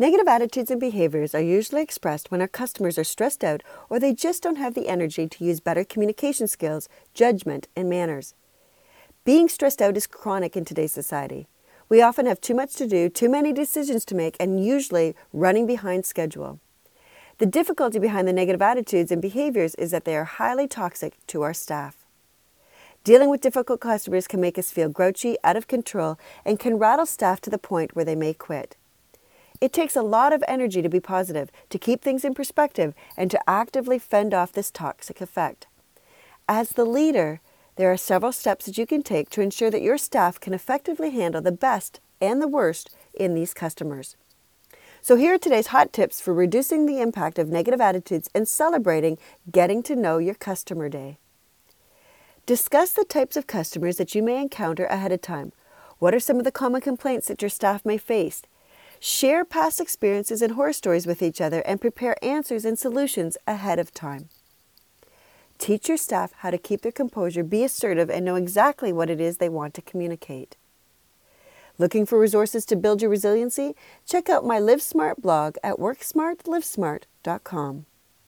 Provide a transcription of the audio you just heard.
Negative attitudes and behaviors are usually expressed when our customers are stressed out or they just don't have the energy to use better communication skills, judgment, and manners. Being stressed out is chronic in today's society. We often have too much to do, too many decisions to make, and usually running behind schedule. The difficulty behind the negative attitudes and behaviors is that they are highly toxic to our staff. Dealing with difficult customers can make us feel grouchy, out of control, and can rattle staff to the point where they may quit. It takes a lot of energy to be positive, to keep things in perspective, and to actively fend off this toxic effect. As the leader, there are several steps that you can take to ensure that your staff can effectively handle the best and the worst in these customers. So, here are today's hot tips for reducing the impact of negative attitudes and celebrating getting to know your customer day. Discuss the types of customers that you may encounter ahead of time. What are some of the common complaints that your staff may face? Share past experiences and horror stories with each other and prepare answers and solutions ahead of time. Teach your staff how to keep their composure, be assertive, and know exactly what it is they want to communicate. Looking for resources to build your resiliency? Check out my Live Smart blog at worksmartlivesmart.com.